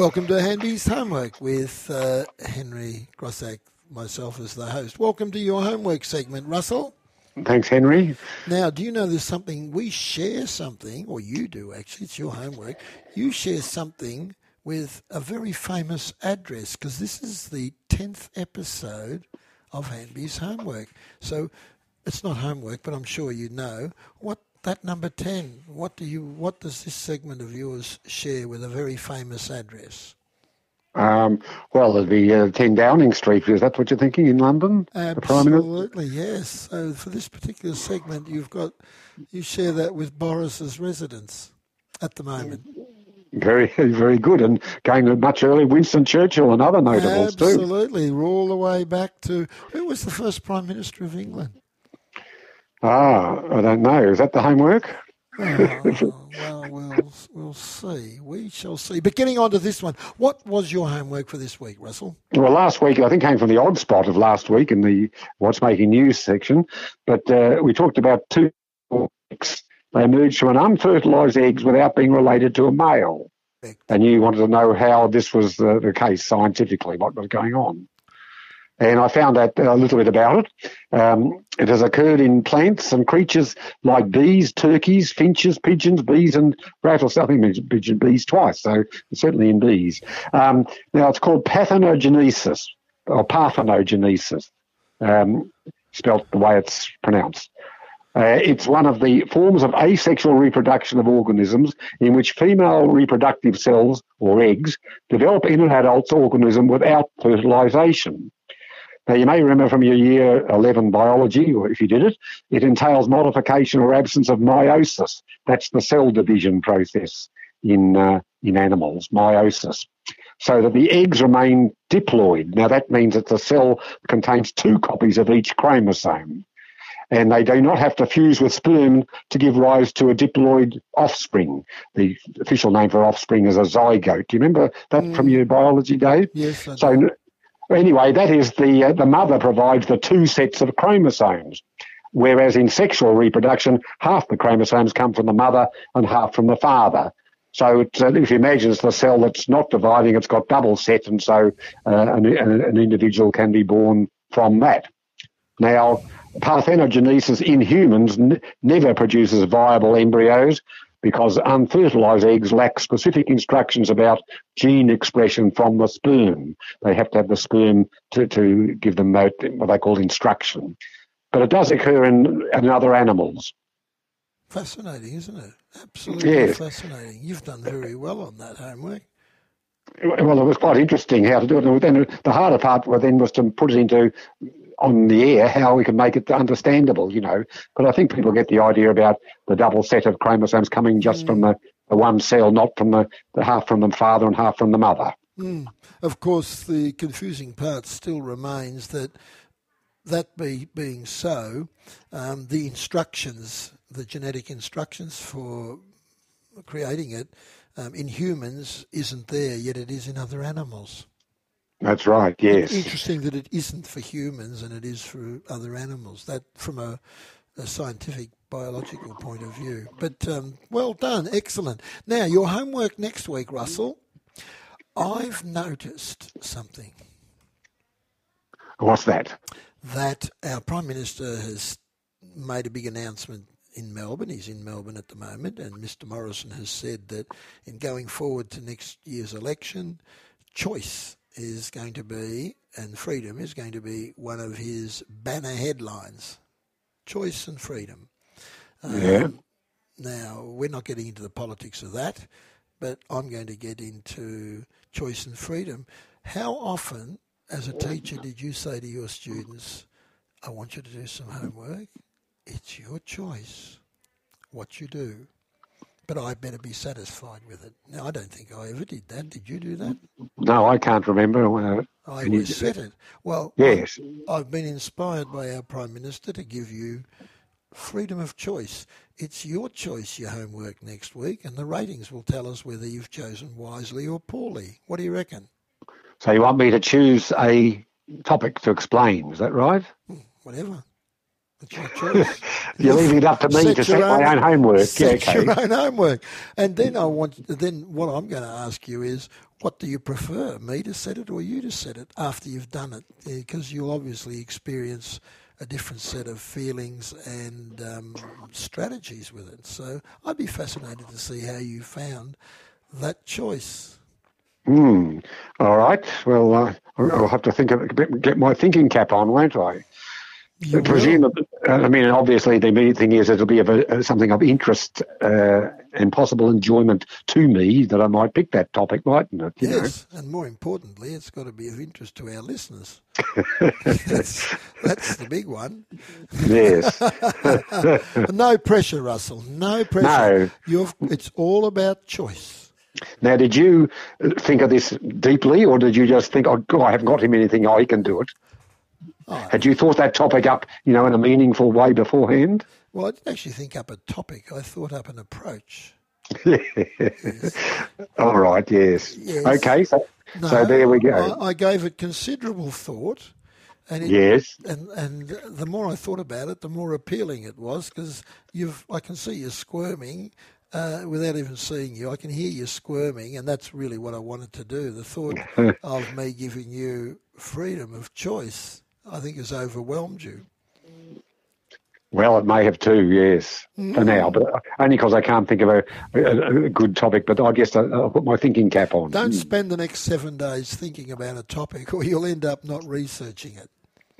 Welcome to Hanby's Homework with uh, Henry Grossack, myself as the host. Welcome to your homework segment, Russell. Thanks, Henry. Now, do you know there's something, we share something, or you do actually, it's your homework. You share something with a very famous address because this is the 10th episode of Hanby's Homework. So it's not homework, but I'm sure you know. What that number 10, what do you what does this segment of yours share with a very famous address? Um, well, the uh, 10 Downing Street, is that what you're thinking in London? Absolutely, yes. So for this particular segment, you've got, you share that with Boris's residence at the moment. Very, very good. And going much earlier, Winston Churchill and other notables Absolutely. too. Absolutely. All the way back to, who was the first Prime Minister of England? Ah, I don't know. Is that the homework? oh, well, we'll we'll see. We shall see. But getting on to this one, what was your homework for this week, Russell? Well, last week I think came from the odd spot of last week in the what's making news section. But uh, we talked about two eggs. They emerged from an unfertilised eggs without being related to a male. And you wanted to know how this was the, the case scientifically, what was going on and I found out a little bit about it. Um, it has occurred in plants and creatures like bees, turkeys, finches, pigeons, bees, and rattles. I pigeon bees twice, so certainly in bees. Um, now it's called parthenogenesis or parthenogenesis, um, spelt the way it's pronounced. Uh, it's one of the forms of asexual reproduction of organisms in which female reproductive cells or eggs develop in an adult organism without fertilization. Now, you may remember from your year 11 biology, or if you did it, it entails modification or absence of meiosis. That's the cell division process in, uh, in animals, meiosis. So that the eggs remain diploid. Now, that means that the cell contains two copies of each chromosome. And they do not have to fuse with sperm to give rise to a diploid offspring. The official name for offspring is a zygote. Do you remember that mm. from your biology, Dave? Yes. so Anyway, that is the uh, the mother provides the two sets of chromosomes, whereas in sexual reproduction, half the chromosomes come from the mother and half from the father. So uh, if you imagine it's the cell that's not dividing, it's got double set, and so uh, an, an individual can be born from that. Now, parthenogenesis in humans n- never produces viable embryos because unfertilized eggs lack specific instructions about gene expression from the sperm. They have to have the sperm to, to give them what they call instruction. But it does occur in, in other animals. Fascinating, isn't it? Absolutely yes. fascinating. You've done very well on that homework. Well, it was quite interesting how to do it. And then the harder part then was to put it into on the air how we can make it understandable, you know. But I think people get the idea about the double set of chromosomes coming just mm. from the, the one cell, not from the, the half from the father and half from the mother. Mm. Of course, the confusing part still remains that that be, being so, um, the instructions, the genetic instructions for creating it um, in humans isn't there, yet it is in other animals. That's right. Yes. Interesting that it isn't for humans and it is for other animals. That from a, a scientific biological point of view. But um, well done, excellent. Now your homework next week, Russell. I've noticed something. What's that? That our Prime Minister has made a big announcement in Melbourne. He's in Melbourne at the moment, and Mr. Morrison has said that in going forward to next year's election, choice is going to be, and freedom is going to be one of his banner headlines choice and freedom. Um, yeah. Now, we're not getting into the politics of that, but I'm going to get into choice and freedom. How often, as a teacher, did you say to your students, I want you to do some homework? It's your choice what you do but I better be satisfied with it. Now, I don't think I ever did that. Did you do that? No, I can't remember. Uh, I always said it. Well, yes. I've been inspired by our Prime Minister to give you freedom of choice. It's your choice, your homework next week, and the ratings will tell us whether you've chosen wisely or poorly. What do you reckon? So you want me to choose a topic to explain, is that right? Hmm, whatever. It's. You're leaving it up to me to set my own homework. Set yeah, okay. your own homework. And then I want. Then what I'm going to ask you is, what do you prefer, me to set it or you to set it after you've done it? Because you'll obviously experience a different set of feelings and um, strategies with it. So I'd be fascinated to see how you found that choice. Hmm. All right. Well, uh, I'll have to think of it, get my thinking cap on, won't I? Presumably, I mean, obviously, the immediate thing is it'll be of a, something of interest uh, and possible enjoyment to me that I might pick that topic, mightn't it? You yes, know? and more importantly, it's got to be of interest to our listeners. that's, that's the big one. Yes. no pressure, Russell. No pressure. No. You've, it's all about choice. Now, did you think of this deeply, or did you just think, oh, God, I haven't got him anything, I can do it? Oh. Had you thought that topic up, you know, in a meaningful way beforehand? Well, I didn't actually think up a topic. I thought up an approach. yes. All right. Yes. yes. Okay. So, no, so there we go. I, I, gave it considerable thought. And it, yes. And and the more I thought about it, the more appealing it was because you've. I can see you squirming. Uh, without even seeing you, I can hear you squirming, and that's really what I wanted to do. The thought of me giving you freedom of choice I think has overwhelmed you. Well, it may have too, yes, mm. for now, but only because I can't think of a, a, a, good topic. But I guess I'll, I'll put my thinking cap on. Don't spend the next seven days thinking about a topic, or you'll end up not researching it.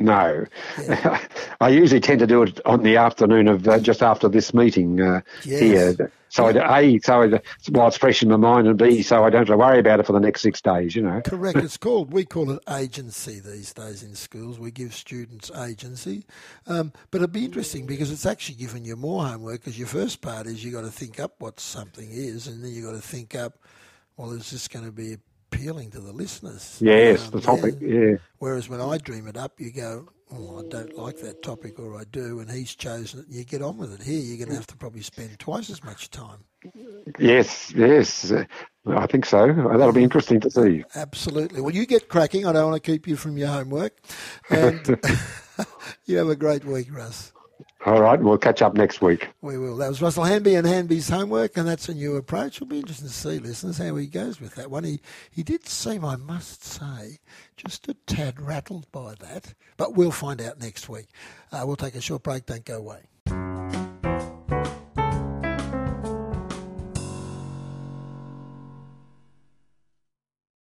No, yeah. I usually tend to do it on the afternoon of uh, just after this meeting uh, yes. here. So yeah. I, a so while it's fresh in my mind, and b so I don't have to worry about it for the next six days. You know. Correct. it's called we call it agency these days in schools. We give students agency, um, but it'd be interesting because it's actually giving you more homework. Because your first part is you got to think up what something is, and then you got to think up, well, is this going to be appealing to the listeners. Yes, um, the topic. Yeah. yeah. Whereas when I dream it up, you go, "Oh, I don't like that topic," or "I do," and he's chosen it. And you get on with it. Here, you're going to have to probably spend twice as much time. Yes, yes, I think so. That'll be interesting to see. Absolutely. Well, you get cracking. I don't want to keep you from your homework, and you have a great week, Russ. All right, we'll catch up next week. We will. That was Russell Hanby and Hanby's homework, and that's a new approach. It'll be interesting to see, listeners, how he goes with that one. He, he did seem, I must say, just a tad rattled by that, but we'll find out next week. Uh, we'll take a short break. Don't go away.